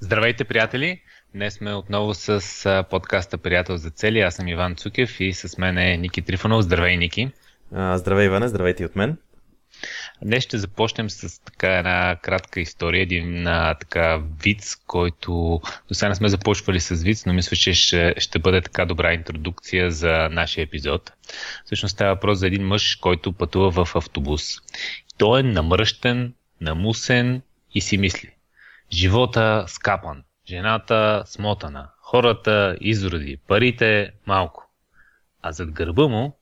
Здравейте, приятели! Днес сме отново с подкаста Приятел за цели. Аз съм Иван Цукев и с мен е Ники Трифонов. Здравей, Ники! здравей, Иване! Здравейте от мен! Днес ще започнем с така една кратка история, един а, така виц, който до сега не сме започвали с виц, но мисля, че ще, ще бъде така добра интродукция за нашия епизод. Всъщност става въпрос за един мъж, който пътува в автобус. Той е намръщен, намусен и си мисли. Живота скапан, жената смотана, хората изроди, парите малко. А зад гърба му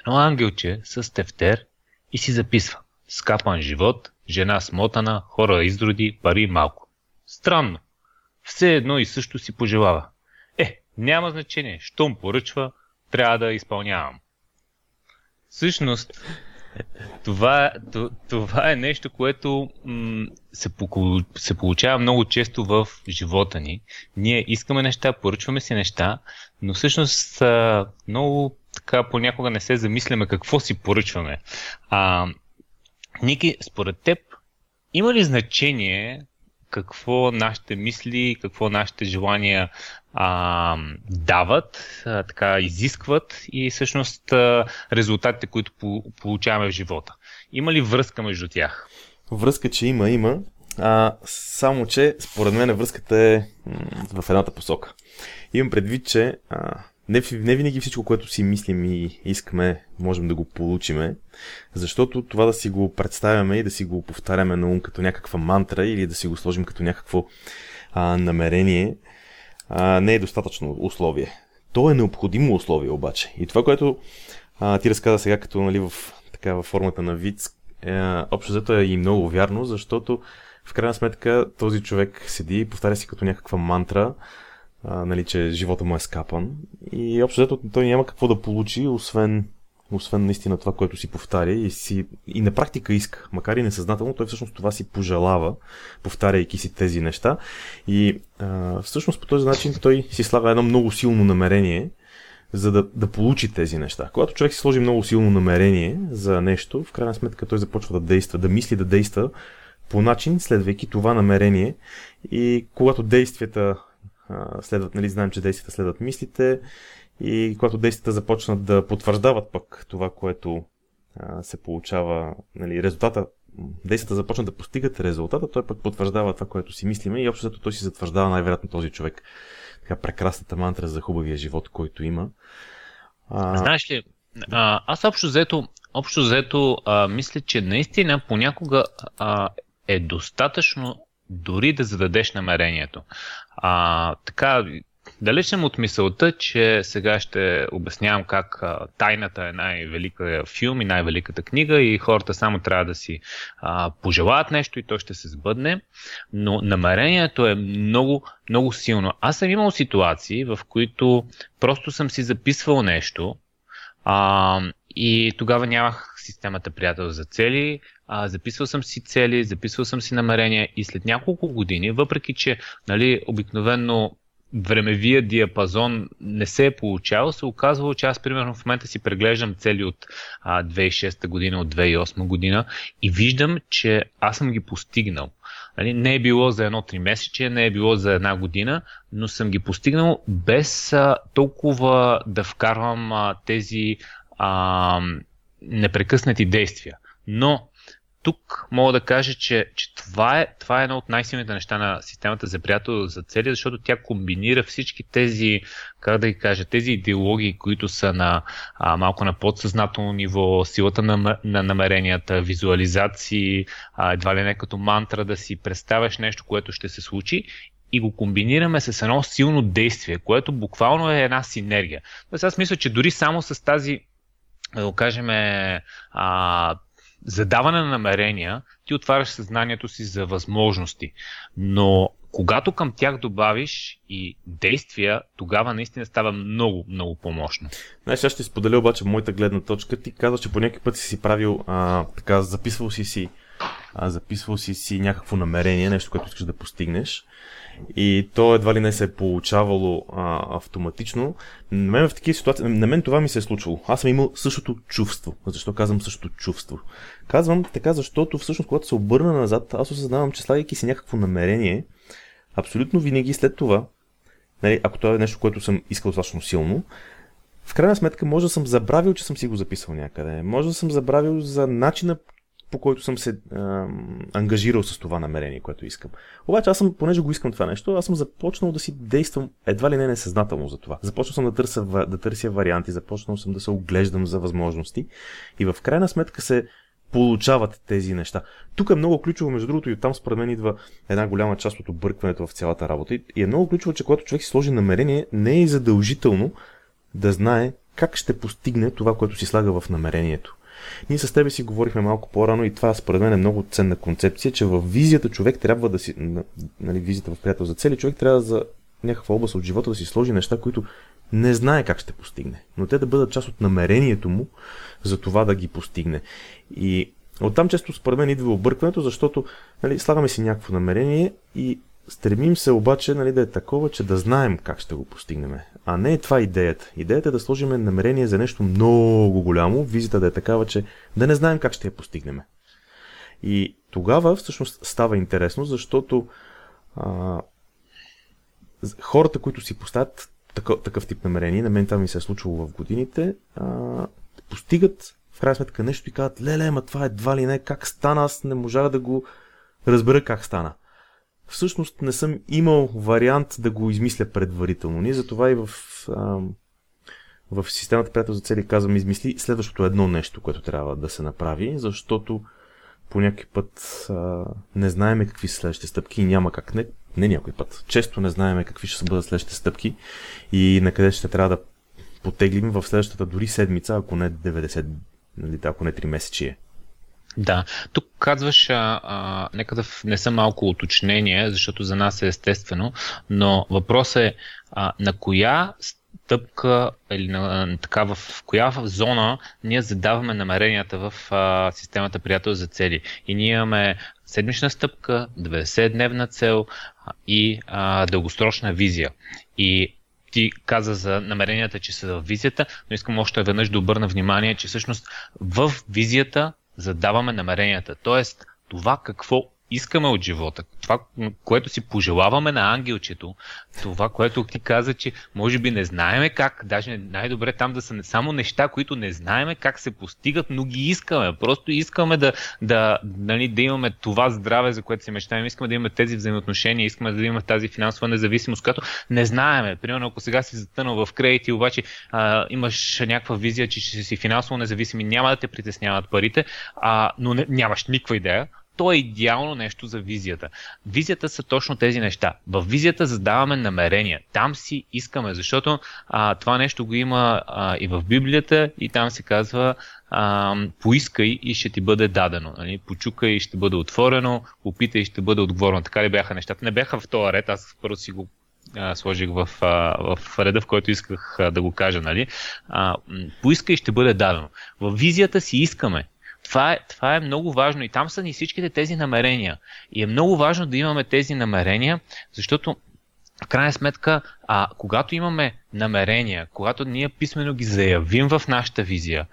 едно ангелче с тефтер и си записва. Скапан живот, жена смотана, хора изроди, пари малко. Странно. Все едно и също си пожелава. Е, няма значение. Щом поръчва, трябва да изпълнявам. Всъщност, това, това е нещо, което м- се, се получава много често в живота ни. Ние искаме неща, поръчваме си неща, но всъщност а, много така понякога не се замисляме какво си поръчваме. А, Ники, според теб, има ли значение какво нашите мисли, какво нашите желания а, дават, а, така изискват и всъщност а, резултатите, които по, получаваме в живота. Има ли връзка между тях? Връзка, че има, има. А, само, че според мен връзката е в едната посока. Имам предвид, че а, не, не винаги всичко, което си мислим и искаме, можем да го получиме, защото това да си го представяме и да си го повтаряме на ум като някаква мантра или да си го сложим като някакво а, намерение, а, не е достатъчно условие. То е необходимо условие обаче. И това, което а, ти разказа сега като нали, в, така, в формата на виц, е, общо взето е и много вярно, защото в крайна сметка този човек седи и повтаря си като някаква мантра, а, нали, че живота му е скапан. И общо взето той няма какво да получи, освен, освен наистина това, което си повтаря и, си, и на практика иска, макар и несъзнателно, той всъщност това си пожелава, повтаряйки си тези неща. И а, всъщност по този начин той си слага едно много силно намерение, за да, да получи тези неща. Когато човек си сложи много силно намерение за нещо, в крайна сметка той започва да действа, да мисли да действа по начин, следвайки това намерение. И когато действията следват, нали, знаем, че действията следват мислите и когато действията започнат да потвърждават пък това, което се получава, нали, резултата, действията започнат да постигат резултата, той пък потвърждава това, което си мислиме и общо той си затвърждава най-вероятно този човек. Така прекрасната мантра за хубавия живот, който има. А... Знаеш ли, а, аз общо взето, общо взето а, мисля, че наистина понякога а, е достатъчно дори да зададеш намерението. А, така, далеч съм от мисълта, че сега ще обяснявам как а, тайната е най-велика филм и най-великата книга и хората само трябва да си а, пожелаят нещо и то ще се сбъдне, но намерението е много, много силно. Аз съм имал ситуации, в които просто съм си записвал нещо, а, и тогава нямах системата приятел за цели, записвал съм си цели, записвал съм си намерения и след няколко години, въпреки че нали, обикновено времевия диапазон не се е получавал, се оказвало, че аз примерно в момента си преглеждам цели от а, 2006 година, от 2008 година и виждам, че аз съм ги постигнал. Нали, не е било за едно три месече, не е било за една година, но съм ги постигнал без а, толкова да вкарвам а, тези а, непрекъснати действия. Но тук мога да кажа, че, че това, е, това е едно от най-силните неща на системата за приятел за цели, защото тя комбинира всички тези, как да ги кажа, тези идеологии, които са на а, малко на подсъзнателно ниво, силата на, на намеренията, визуализации, а, едва ли не като мантра да си представяш нещо, което ще се случи и го комбинираме с едно силно действие, което буквално е една синергия. Тоест аз мисля, че дори само с тази да го кажем, а, задаване на намерения, ти отваряш съзнанието си за възможности. Но когато към тях добавиш и действия, тогава наистина става много, много по-мощно. Знаеш, аз ще споделя обаче моята гледна точка. Ти казваш, че по някакъв път си си правил, а, така, записвал си си, а, записвал си си някакво намерение, нещо, което искаш да постигнеш и то едва ли не се е получавало а, автоматично. На мен в такива ситуации, на мен това ми се е случвало. Аз съм имал същото чувство. Защо казвам същото чувство? Казвам така, защото всъщност, когато се обърна назад, аз осъзнавам, че слагайки си някакво намерение, абсолютно винаги след това, нали, ако това е нещо, което съм искал достатъчно силно, в крайна сметка може да съм забравил, че съм си го записал някъде. Може да съм забравил за начина по който съм се а, ангажирал с това намерение, което искам. Обаче аз съм, понеже го искам това нещо, аз съм започнал да си действам едва ли не несъзнателно за това. Започнал съм да търся, да търся варианти, започнал съм да се оглеждам за възможности и в крайна сметка се получават тези неща. Тук е много ключово, между другото, и оттам според мен идва една голяма част от объркването в цялата работа. И е много ключово, че когато човек си сложи намерение, не е задължително да знае как ще постигне това, което си слага в намерението. Ние с тебе си говорихме малко по-рано и това според мен е много ценна концепция, че в визията човек трябва да си, нали, визията в приятел за цели, човек трябва за някаква област от живота да си сложи неща, които не знае как ще постигне, но те да бъдат част от намерението му за това да ги постигне. И оттам често според мен идва объркването, защото нали, слагаме си някакво намерение и стремим се обаче нали, да е такова, че да знаем как ще го постигнем. А не е това идеята. Идеята е да сложим намерение за нещо много голямо, визита да е такава, че да не знаем как ще я постигнем. И тогава всъщност става интересно, защото а, хората, които си поставят такъв, такъв тип намерение, на мен това ми се е случило в годините, а, постигат в крайна сметка нещо и казват, леле, ма това едва ли не, как стана, аз не можах да го разбера как стана всъщност не съм имал вариант да го измисля предварително. Ние затова и в, а, в системата приятел за цели казвам измисли следващото едно нещо, което трябва да се направи, защото по някой път а, не знаеме какви са следващите стъпки и няма как. Не, не някой път. Често не знаеме какви ще бъдат следващите стъпки и на къде ще трябва да потеглим в следващата дори седмица, ако не 90, нали, ако не 3 месечие. Да, тук казваш, а, нека да внеса малко уточнение, защото за нас е естествено, но въпросът е а, на коя стъпка или на, така, в коя зона ние задаваме намеренията в а, системата приятел за цели. И ние имаме седмична стъпка, 90-дневна цел и а, дългосрочна визия. И ти каза за намеренията, че са в визията, но искам още веднъж да обърна внимание, че всъщност в визията задаваме намеренията. Тоест, това какво искаме от живота, това, което си пожелаваме на ангелчето, това, което ти каза, че може би не знаеме как, даже най-добре там да са само неща, които не знаеме как се постигат, но ги искаме. Просто искаме да, да, нали, да имаме това здраве, за което си мечтаем, искаме да имаме тези взаимоотношения, искаме да имаме тази финансова независимост, която не знаеме. Примерно, ако сега си затънал в кредити, обаче а, имаш някаква визия, че ще си финансово независими, няма да те притесняват парите, а, но не, нямаш никаква идея, то е идеално нещо за визията. Визията са точно тези неща. В визията задаваме намерения. Там си искаме, защото а, това нещо го има а, и в Библията, и там се казва а, поискай и ще ти бъде дадено. Нали? Почукай и ще бъде отворено, попитай и ще бъде отговорено. Така ли бяха нещата? Не бяха в този ред, аз първо си го а, сложих в, а, в реда, в който исках а, да го кажа. Нали? А, поискай и ще бъде дадено. В визията си искаме. Това е, това е много важно и там са ни всичките тези намерения. И е много важно да имаме тези намерения, защото в крайна сметка, а, когато имаме намерения, когато ние писменно ги заявим в нашата визия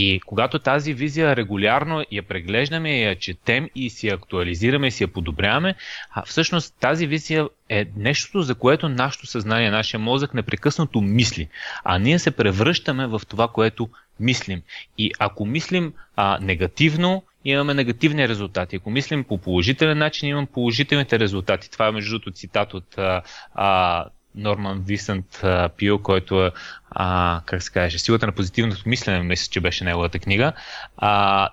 и когато тази визия регулярно я преглеждаме, я четем и си актуализираме и си я подобряваме, а всъщност тази визия е нещото, за което нашето съзнание, нашия мозък непрекъснато мисли. А ние се превръщаме в това, което мислим. И ако мислим а, негативно, имаме негативни резултати. Ако мислим по положителен начин, имам положителните резултати. Това е между другото цитат от а, Норман Висент Пил, който е, а, как се каже, силата на позитивното мислене, мисля, че беше неговата книга. А,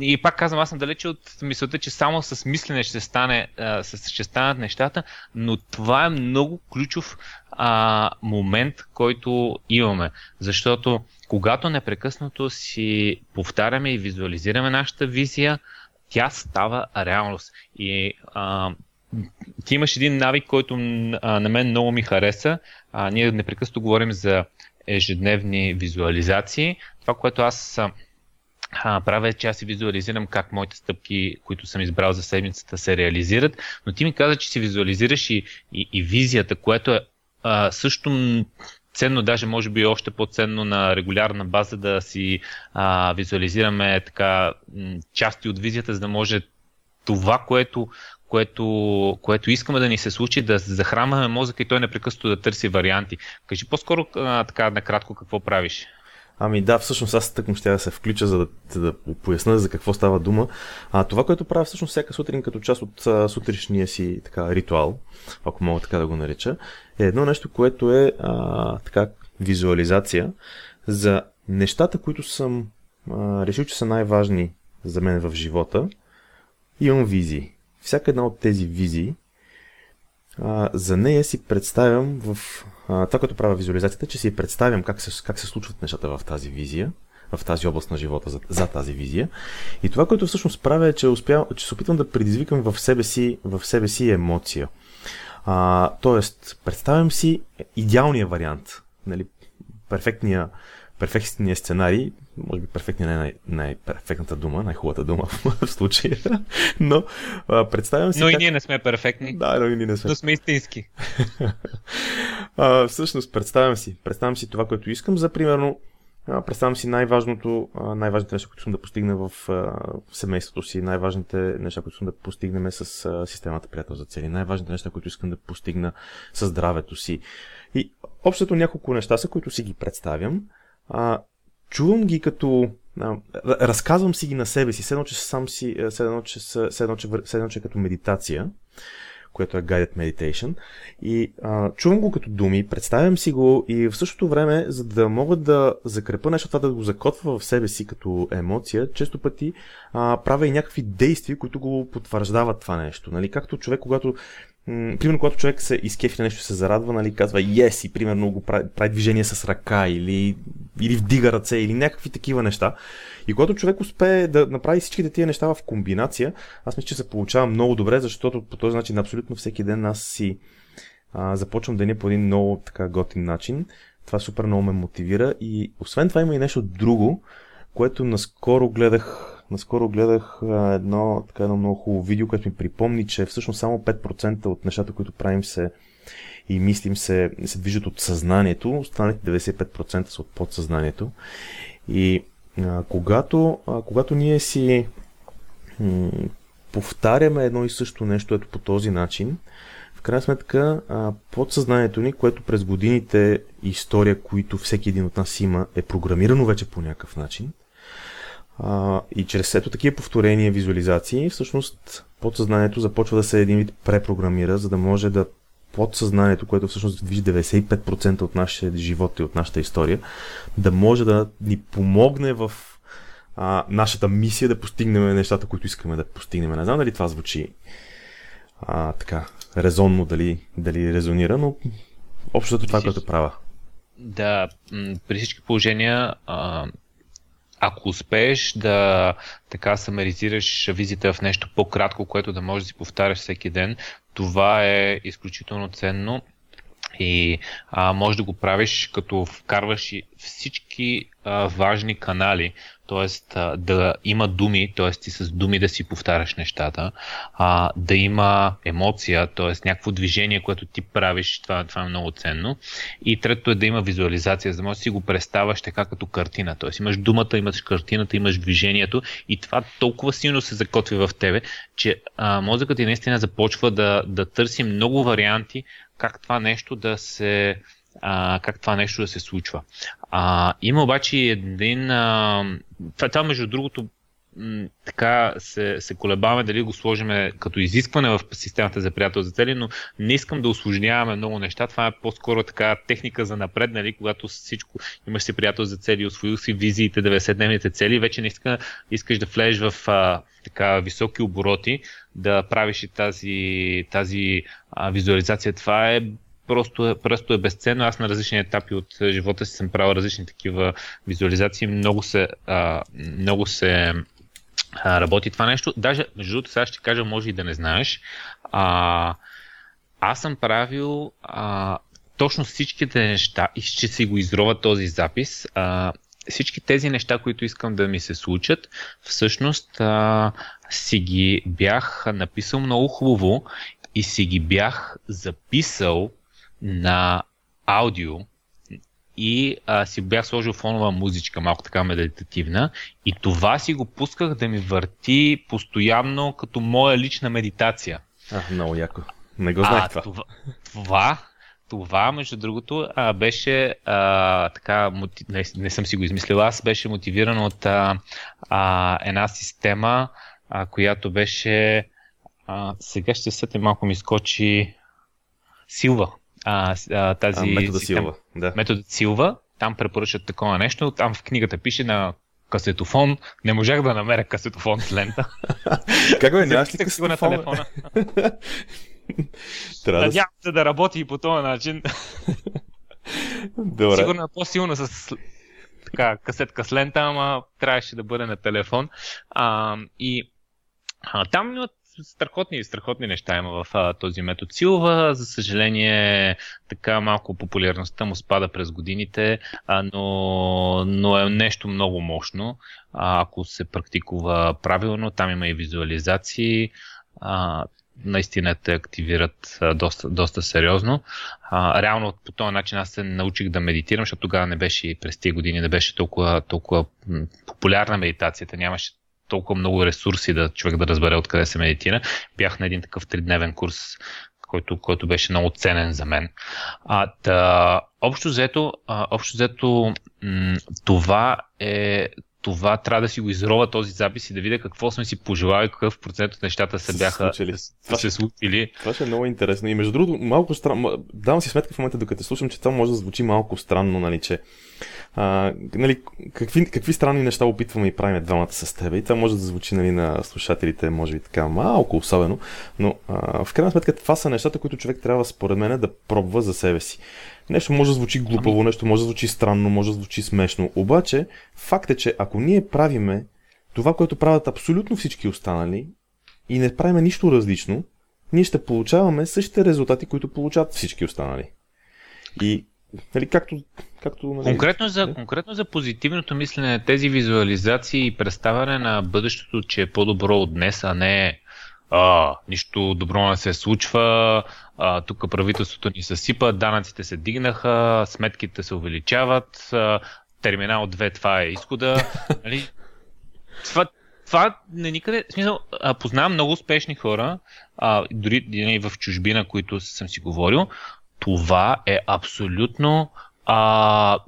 и пак казвам, аз съм далече от мисълта, че само с мислене ще, стане, а, ще станат нещата, но това е много ключов а, момент, който имаме. Защото когато непрекъснато си повтаряме и визуализираме нашата визия, тя става реалност. И а, ти имаш един навик, който на мен много ми хареса. А, ние непрекъснато говорим за ежедневни визуализации. Това, което аз а, правя че аз си визуализирам как моите стъпки, които съм избрал за седмицата, се реализират. Но ти ми каза, че си визуализираш и, и, и визията, което е а, също ценно, даже може би още по-ценно на регулярна база да си а, визуализираме така части от визията, за да може това, което което, което искаме да ни се случи, да захранваме мозъка и той непрекъснато да търси варианти. Кажи по-скоро а, така накратко какво правиш. Ами да, всъщност аз тъкмо ще да се включа, за да, да поясна за какво става дума. А, това, което правя всъщност всяка сутрин като част от а, сутрешния си така, ритуал, ако мога така да го нареча, е едно нещо, което е а, така визуализация за нещата, които съм а, решил, че са най-важни за мен в живота. Имам визии. Всяка една от тези визии, за нея си представям в а, това, като правя визуализацията, че си представям как се, как се случват нещата в тази визия, в тази област на живота, за, за тази визия. И това, което всъщност правя е, че, успя, че се опитвам да предизвикам в себе си, в себе си емоция. А, тоест, представям си идеалния вариант, нали, перфектния, перфектния сценарий, може би перфектния не е най- най-перфектната дума, най-хубавата дума в случая, но а, представям си... Но как... и ние не сме перфектни. Да, но и ние не сме. Но сме истински. а, всъщност, представям си, представям си това, което искам за, примерно, представям си най-важното, най-важните неща, които искам да постигна в, семейството си, най-важните неща, които искам да постигнем с системата приятел за цели, най-важните неща, които искам да постигна с здравето си. И общото няколко неща са, които си ги представям. А, чувам ги като... А, разказвам си ги на себе си, седно, че сам си, седно, че, седно, че, седно, че като медитация което е Guided Meditation. И а, чувам го като думи, представям си го и в същото време, за да мога да закрепа нещо, това да го закотва в себе си като емоция, често пъти а, правя и някакви действия, които го потвърждават това нещо. Нали? Както човек, когато примерно, когато човек се изкефи на нещо, се зарадва, нали, казва yes и примерно го прави, прави движение с ръка или, или вдига ръце или някакви такива неща. И когато човек успее да направи всичките тия неща в комбинация, аз мисля, че се получава много добре, защото по този начин абсолютно всеки ден аз си а, започвам деня по един много така готин начин. Това супер много ме мотивира и освен това има и нещо друго, което наскоро гледах Наскоро гледах едно, така едно много хубаво видео, което ми припомни, че всъщност само 5% от нещата, които правим се и мислим се, се движат от съзнанието, останалите 95% са от подсъзнанието. И а, когато, а, когато ние си м- повтаряме едно и също нещо ето по този начин, в крайна сметка подсъзнанието ни, което през годините история, които всеки един от нас има, е програмирано вече по някакъв начин. А, и чрез ето такива повторения, визуализации, всъщност подсъзнанието започва да се един вид препрограмира, за да може да подсъзнанието, което всъщност движи 95% от нашия живот и от нашата история, да може да ни помогне в а, нашата мисия да постигнем нещата, които искаме да постигнем. Не знам дали това звучи а, така резонно, дали, дали резонира, но общото това, което правя. Да, при всички положения а, ако успееш да така самаризираш визита в нещо по-кратко, което да можеш да си повтаряш всеки ден, това е изключително ценно. И а, може да го правиш като вкарваш и всички а, важни канали, т.е. да има думи, т.е. ти с думи да си повтаряш нещата, а, да има емоция, т.е. някакво движение, което ти правиш, това, това е много ценно. И третото е да има визуализация, за да можеш да си го представяш така като картина. Т.е. имаш думата, имаш картината, имаш движението и това толкова силно се закотви в тебе, че а, мозъкът ти наистина започва да, да търси много варианти как това нещо да се а, как това нещо да се случва. А, има обаче един. А, това, това, между другото, м, така се, се колебаваме дали го сложиме като изискване в системата за приятел за цели, но не искам да осложняваме много неща. Това е по-скоро така техника за напред, нали, когато всичко имаш си приятел за цели, освоил си визиите, 90-дневните цели, вече не иска, искаш да влезеш в а, така високи обороти, да правиш и тази, тази а, визуализация. Това е просто е, просто е безценно. Аз на различни етапи от живота си съм правил различни такива визуализации. Много се, а, много се а, работи това нещо. Даже, между другото, сега ще кажа, може и да не знаеш. А, аз съм правил а, точно всичките неща и ще си го изрова този запис. А, всички тези неща, които искам да ми се случат, всъщност а, си ги бях написал много хубаво и си ги бях записал на аудио и а, си бях сложил фонова музичка, малко така медитативна и това си го пусках да ми върти постоянно като моя лична медитация. А, много яко. Не го знаех а, това. това. Това, това, между другото, а, беше а, така, мотив... не, не съм си го измислил аз, беше мотивиран от а, а, една система, а, която беше а, сега ще се малко ми скочи Силва. А, а, тази а, метода система, Силва. Да. Методът Силва, там препоръчат такова нещо, там в книгата пише на касетофон. Не можах да намеря касетофон с лента. как бе, нямаш ли касетофон? на телефона. Трябва Надявам се да работи и по този начин. Добре. Сигурно е по-силно с така, касетка с лента, ама трябваше да бъде на телефон. А, и а, там имат страхотни, страхотни неща има в а, този метод Силва. За съжаление, така малко популярността му спада през годините, а, но, но е нещо много мощно. А, ако се практикува правилно, там има и визуализации. А, наистина те активират а, доста, доста сериозно. А, реално по този начин аз се научих да медитирам, защото тогава не беше през тези години не беше толкова, толкова популярна медитацията, нямаше толкова много ресурси да човек да разбере откъде се медитира. Бях на един такъв тридневен курс, който, който беше много ценен за мен. А, да, общо взето, а, общо взето м- това е това трябва да си го изрова този запис и да видя какво сме си пожелали, какъв процент от нещата се бяха случили. Това се случили. Това ще е много интересно. И между другото, малко странно. Давам си сметка в момента, докато слушам, че това може да звучи малко странно, нали, че а, нали, какви, какви странни неща опитваме и правим двамата с теб. И това може да звучи нали, на слушателите, може би така малко особено, но а, в крайна сметка това са нещата, които човек трябва според мен да пробва за себе си. Нещо може да звучи глупаво, ами... нещо може да звучи странно, може да звучи смешно. Обаче, факт е, че ако ние правиме това, което правят абсолютно всички останали и не правиме нищо различно, ние ще получаваме същите резултати, които получават всички останали. И Нали, както, както, нали, конкретно, за, конкретно за позитивното мислене, тези визуализации и представяне на бъдещето, че е по-добро от днес, а не а, нищо добро не се случва, а, тук правителството ни се сипа, данъците се дигнаха, сметките се увеличават, а, терминал 2 това е изхода. Нали? Това, това не никъде. В смисъл, а, познавам много успешни хора, а, дори и в чужбина, които съм си говорил. Това е абсолютно а,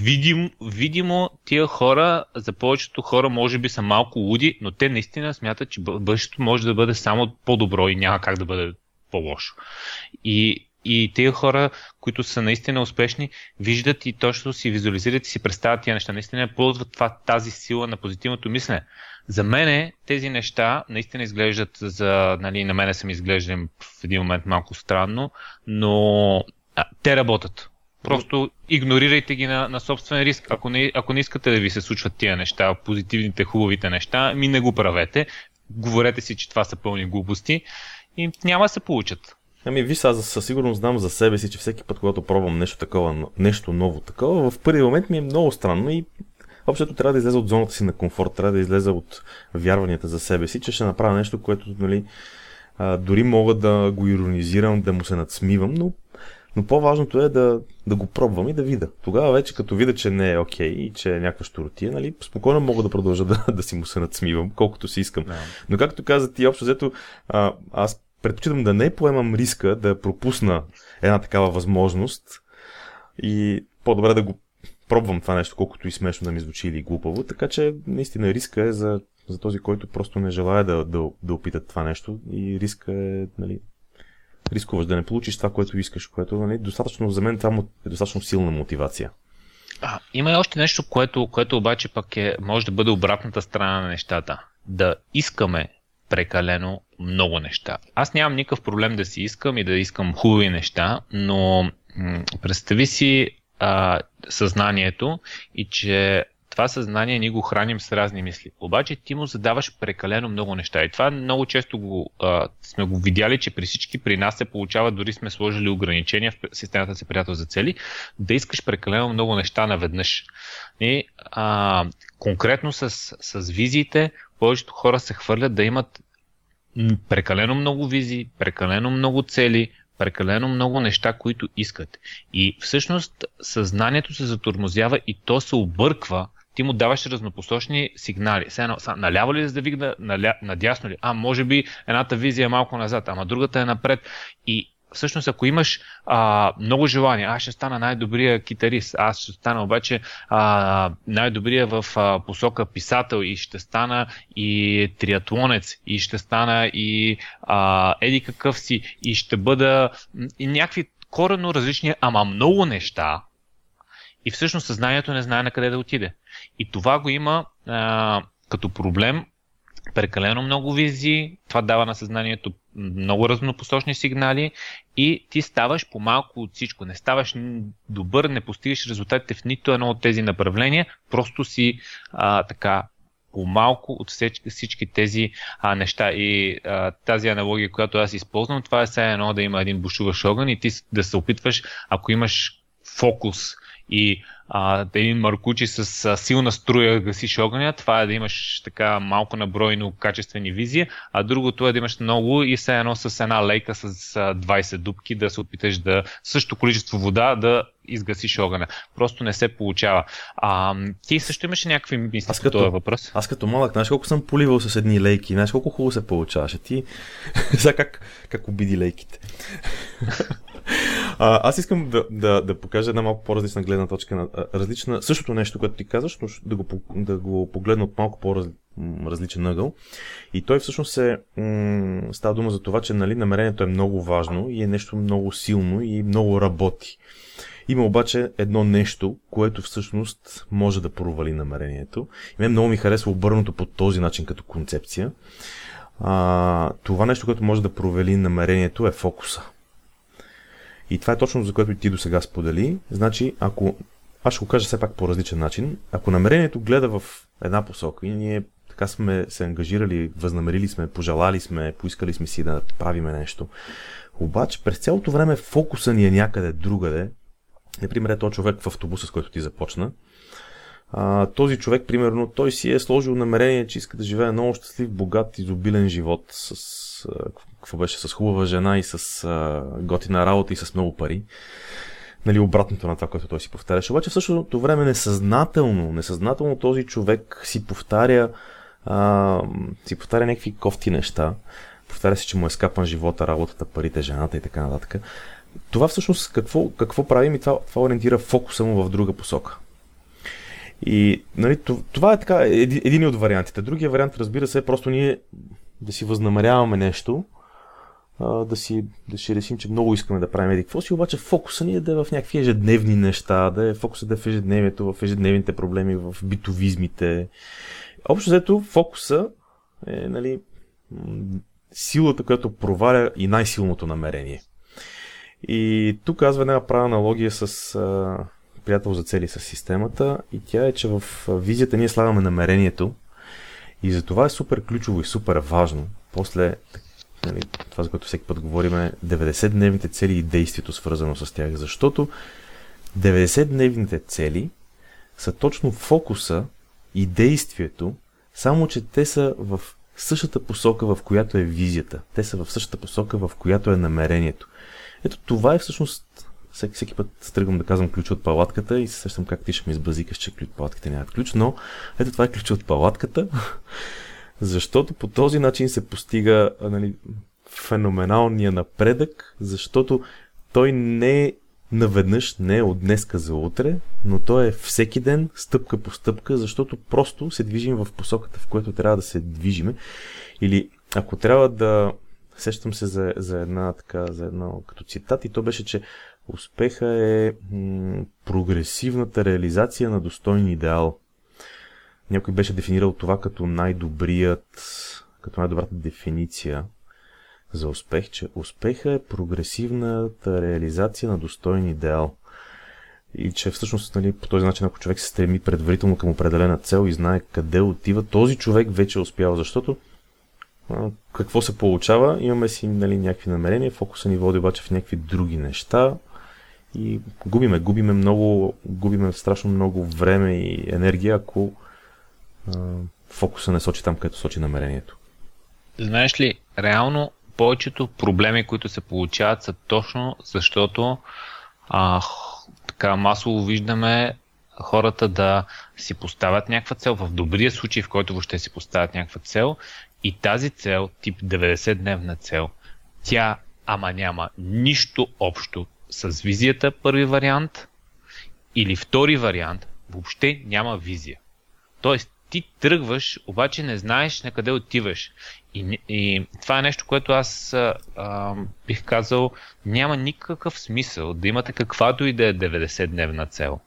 видим, видимо тия хора, за повечето хора може би са малко луди, но те наистина смятат, че бъдещето може да бъде само по-добро и няма как да бъде по-лошо. И, и тези хора, които са наистина успешни, виждат и точно си визуализират и си представят тия неща. Наистина ползват това, тази сила на позитивното мислене. За мен тези неща наистина изглеждат за, нали, на мене съм изглеждам в един момент малко странно, но а, те работят. Просто игнорирайте ги на, на собствен риск. Ако не, ако не искате да ви се случват тия неща, позитивните, хубавите неща, ми не го правете. Говорете си, че това са пълни глупости и няма да се получат. Ами виж, аз със сигурност знам за себе си, че всеки път, когато пробвам нещо такова, нещо ново такова, в първи момент ми е много странно и общото трябва да излезе от зоната си на комфорт, трябва да излезе от вярванията за себе си, че ще направя нещо, което нали, а, дори мога да го иронизирам, да му се надсмивам, но, но по-важното е да, да го пробвам и да видя. Тогава вече като видя, че не е окей okay, и че е някаква штуротия, нали, спокойно мога да продължа да, да си му се надсмивам, колкото си искам. Yeah. Но както каза ти, общо взето, а, аз предпочитам да не поемам риска да пропусна една такава възможност и по-добре да го пробвам това нещо, колкото и смешно да ми звучи или глупаво. Така че наистина риска е за, за този, който просто не желая да, да, да опита това нещо и риска е, нали, рискуваш да не получиш това, което искаш, което нали, достатъчно, за мен това е достатъчно силна мотивация. А, има и още нещо, което, което обаче пък е, може да бъде обратната страна на нещата. Да искаме прекалено много неща. Аз нямам никакъв проблем да си искам и да искам хубави неща, но представи си а, съзнанието и че това съзнание ние го храним с разни мисли. Обаче ти му задаваш прекалено много неща. И това много често го, а, сме го видяли, че при всички при нас се получава, дори сме сложили ограничения в системата си приятел за цели, да искаш прекалено много неща наведнъж. И, а, конкретно с, с визиите, повечето хора се хвърлят да имат прекалено много визии, прекалено много цели, прекалено много неща, които искат. И всъщност съзнанието се затормозява и то се обърква ти му даваш разнопосочни сигнали. Сега, наляво ли за да вигна, надясно ли? А, може би едната визия е малко назад, ама другата е напред. И всъщност ако имаш а, много желание, аз ще стана най-добрия китарист, аз ще стана обаче а, най-добрия в а, посока писател и ще стана и триатлонец и ще стана и а, еди какъв си и ще бъда и някакви корено различни, ама много неща и всъщност съзнанието не знае на къде да отиде. И това го има а, като проблем прекалено много визии, това дава на съзнанието много разнопосочни сигнали и ти ставаш по-малко от всичко. Не ставаш добър, не постигаш резултатите в нито едно от тези направления, просто си а, така по-малко от всички, всички тези а, неща. И а, тази аналогия, която аз използвам, това е все едно да има един бушуващ огън и ти да се опитваш, ако имаш фокус и а, един маркучи с а, силна струя гасиш огъня, това е да имаш така малко набройно качествени визии, а другото е да имаш много и все едно с една лейка с а, 20 дубки да се опиташ да също количество вода да изгасиш огъня. Просто не се получава. А, ти също имаш някакви мисли аз като, този въпрос? Аз като малък, знаеш колко съм поливал с едни лейки, знаеш колко хубаво се получаваше. Ти, сега как, как обиди лейките. А, аз искам да, да, да покажа една малко по-различна гледна точка на различна, същото нещо, което ти казваш, но да го, да го погледна от малко по-различен ъгъл. И той всъщност е, м- става дума за това, че нали, намерението е много важно и е нещо много силно и много работи. Има обаче едно нещо, което всъщност може да провали намерението. И мен много ми харесва обърнато по този начин като концепция. А, това нещо, което може да провали намерението е фокуса. И това е точно за което ти до сега сподели. Значи, ако аз ще го кажа все пак по различен начин, ако намерението гледа в една посока и ние така сме се ангажирали, възнамерили сме, пожелали сме, поискали сме си да правиме нещо, обаче през цялото време фокуса ни е някъде другаде. Например, е този човек в автобуса, с който ти започна. А, този човек, примерно, той си е сложил намерение, че иска да живее много щастлив, богат, изобилен живот с какво беше, с хубава жена и с а, готина работа и с много пари. Нали, обратното на това, което той си повтаряше. Обаче в същото време несъзнателно, несъзнателно този човек си повтаря, а, си повтаря някакви кофти неща. Повтаря се, че му е скапан живота, работата, парите, жената и така нататък. Това всъщност какво, какво правим и това, това ориентира фокуса му в друга посока. И нали, това е така един, от вариантите. Другия вариант, разбира се, е просто ние да си възнамеряваме нещо, да си, да си решим, че много искаме да правим еди какво си, обаче фокуса ни е да е в някакви ежедневни неща, да е фокуса да е в ежедневието, в ежедневните проблеми, в битовизмите. Общо взето фокуса е нали, силата, която проваля и най-силното намерение. И тук казва една права аналогия с а, приятел за цели с системата и тя е, че в визията ние слагаме намерението и за това е супер ключово и супер важно после нали, това, за което всеки път говорим, е 90-дневните цели и действието свързано с тях, защото 90-дневните цели са точно фокуса и действието, само че те са в същата посока, в която е визията. Те са в същата посока, в която е намерението. Ето това е всъщност всеки, всеки път тръгвам да казвам ключ от палатката и се сещам как ти ще ми избазикаш, че ключ, палатките нямат ключ, но ето това е ключ от палатката. Защото по този начин се постига нали, феноменалния напредък, защото той не е наведнъж, не е от днеска за утре, но той е всеки ден, стъпка по стъпка, защото просто се движим в посоката, в която трябва да се движиме. Или ако трябва да сещам се за, за една така, за едно като цитат и то беше, че успеха е м- прогресивната реализация на достойни идеал. Някой беше дефинирал това като най-добрият, като най-добрата дефиниция за успех, че успеха е прогресивната реализация на достоен идеал. И че всъщност нали, по този начин, ако човек се стреми предварително към определена цел и знае къде отива, този човек вече е успял, защото какво се получава? Имаме си нали, някакви намерения, фокуса ни води обаче в някакви други неща и губиме, губиме много, губиме страшно много време и енергия, ако фокуса не сочи там, където сочи намерението. Знаеш ли, реално повечето проблеми, които се получават, са точно защото а, така масово виждаме хората да си поставят някаква цел, в добрия случай, в който въобще си поставят някаква цел и тази цел, тип 90-дневна цел, тя ама няма нищо общо с визията, първи вариант, или втори вариант, въобще няма визия. Тоест, ти тръгваш, обаче не знаеш на къде отиваш. И, и това е нещо, което аз а, бих казал, няма никакъв смисъл да имате каквато и да е 90-дневна цел.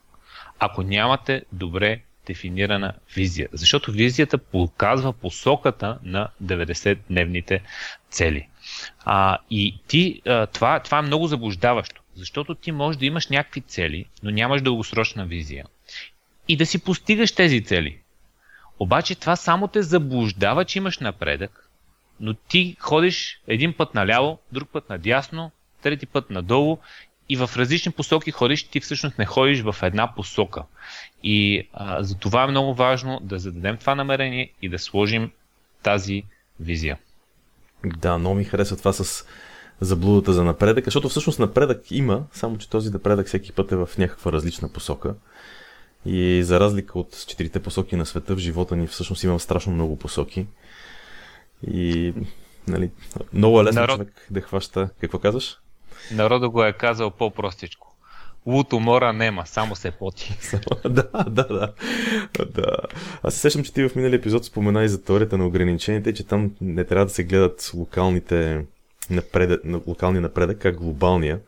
Ако нямате добре дефинирана визия. Защото визията показва посоката на 90-дневните цели. А, и ти, а, това, това е много заблуждаващо, защото ти можеш да имаш някакви цели, но нямаш дългосрочна визия. И да си постигаш тези цели. Обаче това само те заблуждава, че имаш напредък, но ти ходиш един път наляво, друг път надясно, трети път надолу и в различни посоки ходиш, ти всъщност не ходиш в една посока. И а, за това е много важно да зададем това намерение и да сложим тази визия. Да, много ми харесва това с заблудата за напредък, защото всъщност напредък има, само че този напредък всеки път е в някаква различна посока. И за разлика от четирите посоки на света, в живота ни всъщност имам страшно много посоки. И нали, много е лесно Народ... човек да хваща. Какво казваш? Народа го е казал по-простичко. Лут умора нема, само се поти. да, да, да, да. Аз се сещам, че ти в миналия епизод спомена и за теорията на ограничените, че там не трябва да се гледат локалните напредък, локалния напредък, как глобалния.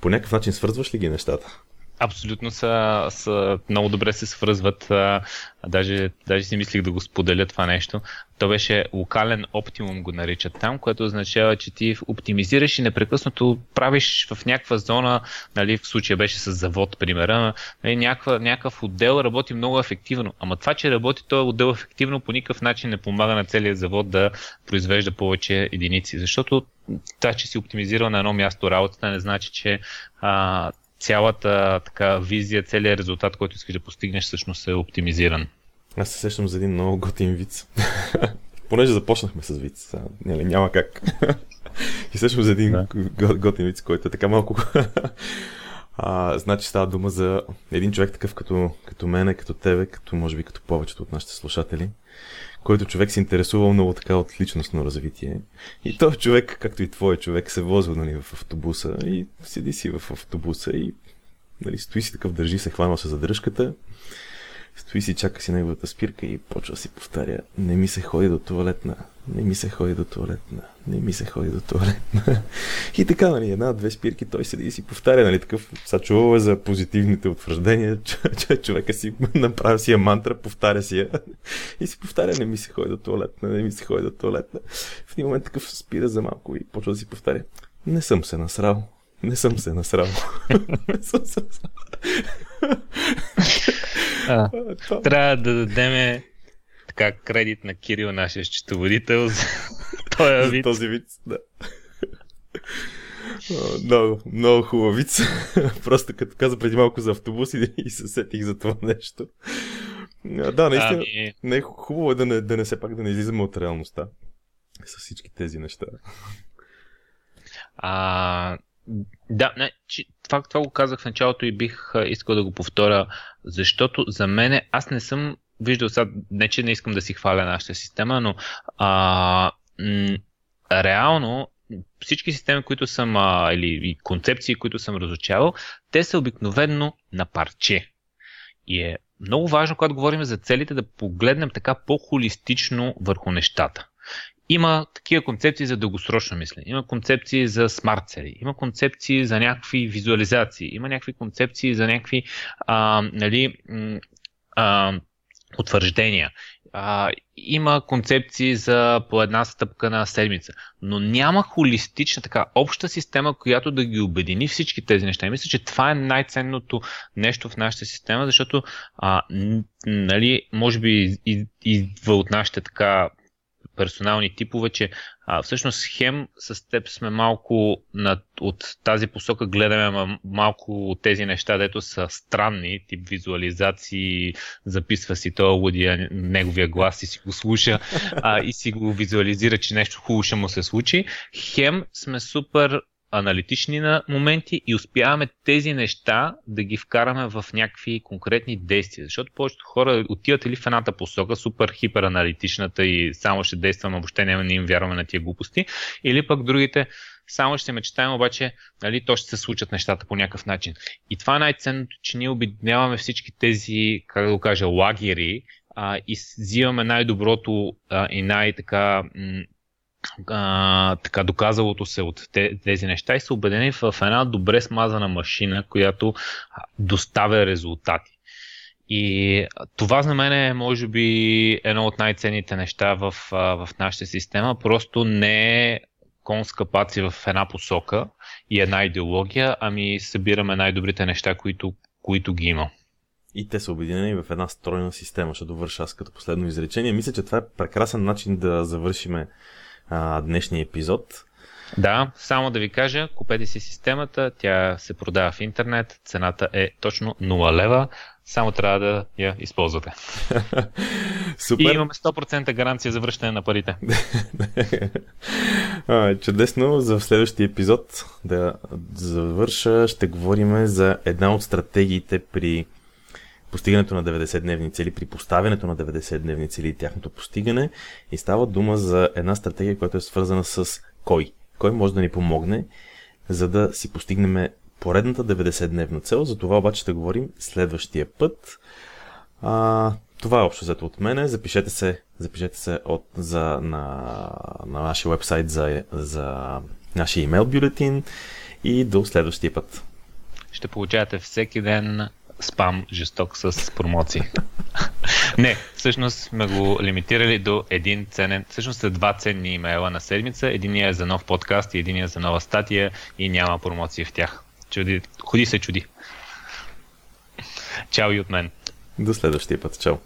По някакъв начин свързваш ли ги нещата? Абсолютно са, са много добре се свързват. Даже, даже си мислих да го споделя това нещо. То беше локален оптимум го наричат там, което означава, че ти оптимизираш и непрекъснато правиш в някаква зона, нали, в случая беше с завод, примера, нали, някаква, някакъв отдел работи много ефективно. Ама това, че работи този отдел ефективно, по никакъв начин не помага на целият завод да произвежда повече единици. Защото това, че си оптимизирал на едно място работата, не значи, че а, цялата така визия, целият резултат, който искаш да постигнеш, всъщност е оптимизиран. Аз се сещам за един много готин виц. Понеже започнахме с виц, няма, няма как. И сещам за един да. готин виц, който е така малко... а, значи става дума за един човек такъв като, като мене, като тебе, като може би като повечето от нашите слушатели, който човек се интересува много така от личностно развитие. И този човек, както и твой човек, се возва нали, в автобуса и седи си в автобуса и нали, стои си такъв, държи се, хванал се за дръжката Стои си, чака си неговата спирка и почва си повтаря Не ми се ходи до туалетна, не ми се ходи до туалетна, не ми се ходи до туалетна. И така, нали, една-две спирки, той седи и си повтаря, нали, такъв, са чувал за позитивните утвърждения, че човека си направи си я мантра, повтаря си я и си повтаря, не ми се ходи до туалетна, не ми се ходи до туалетна. В един момент такъв спира за малко и почва да си повтаря. Не съм се насрал. Не съм се насрал. не съм се насрал. Трябва да дадем така кредит на Кирил, нашия счетоводител, за този вид. Този вид, да. Много, много хубав вид. Просто като каза преди малко за автобус и се сетих за това нещо. Да, наистина, ами... не е хубаво е да не, да не се пак да не излизаме от реалността с всички тези неща. А, да, не, че, това, това го казах в началото и бих искал да го повторя, защото за мен аз не съм виждал сега, не че не искам да си хваля нашата система, но а, м- реално всички системи, които съм, а, или и концепции, които съм разучавал, те са обикновенно на парче. И е много важно, когато говорим за целите, да погледнем така по-холистично върху нещата има такива концепции за дългосрочно мислене, има концепции за смарт цели, има концепции за някакви визуализации, има някакви концепции за някакви а, нали, а, утвърждения. А, има концепции за по една стъпка на седмица, но няма холистична така обща система, която да ги обедини всички тези неща. И мисля, че това е най-ценното нещо в нашата система, защото а, нали, може би идва от нашите така персонални типове, че а, всъщност хем с теб сме малко над, от тази посока гледаме малко от тези неща, дето са странни, тип визуализации, записва си това Лудия, неговия глас и си го слуша а, и си го визуализира, че нещо хубаво ще му се случи. Хем сме супер аналитични на моменти и успяваме тези неща да ги вкараме в някакви конкретни действия. Защото повечето хора отиват или в едната посока, супер хипераналитичната и само ще действаме, въобще няма да им вярваме на тия глупости, или пък другите само ще мечтаем, обаче нали, то ще се случат нещата по някакъв начин. И това е най-ценното, че ние обединяваме всички тези, как да го кажа, лагери а, и взимаме най-доброто а, и най-така м- така доказалото се от тези неща и са убедени в една добре смазана машина, която доставя резултати. И това за мен е, може би, едно от най-ценните неща в, в нашата система. Просто не е конска паци в една посока и една идеология, ами събираме най-добрите неща, които, които ги има. И те са обединени в една стройна система. Ще довърша аз като последно изречение. Мисля, че това е прекрасен начин да завършиме а, днешния епизод. Да, само да ви кажа, купете си системата, тя се продава в интернет, цената е точно 0 лева, само трябва да я използвате. Супер. И имаме 100% гаранция за връщане на парите. чудесно, за следващия епизод да завърша, ще говорим за една от стратегиите при постигането на 90-дневни цели, при поставянето на 90-дневни цели и тяхното постигане. И става дума за една стратегия, която е свързана с кой. Кой може да ни помогне, за да си постигнем поредната 90-дневна цел. За това обаче ще говорим следващия път. А, това е общо взето от мене. Запишете се, запишете се от, за, на, на нашия вебсайт за, за нашия имейл бюлетин и до следващия път. Ще получавате всеки ден спам жесток с промоции. Не, всъщност сме го лимитирали до един ценен, всъщност са два ценни имейла на седмица. Единия е за нов подкаст и единия е за нова статия и няма промоции в тях. Чуди, ходи се чуди. Чао и от мен. До следващия път. Чао.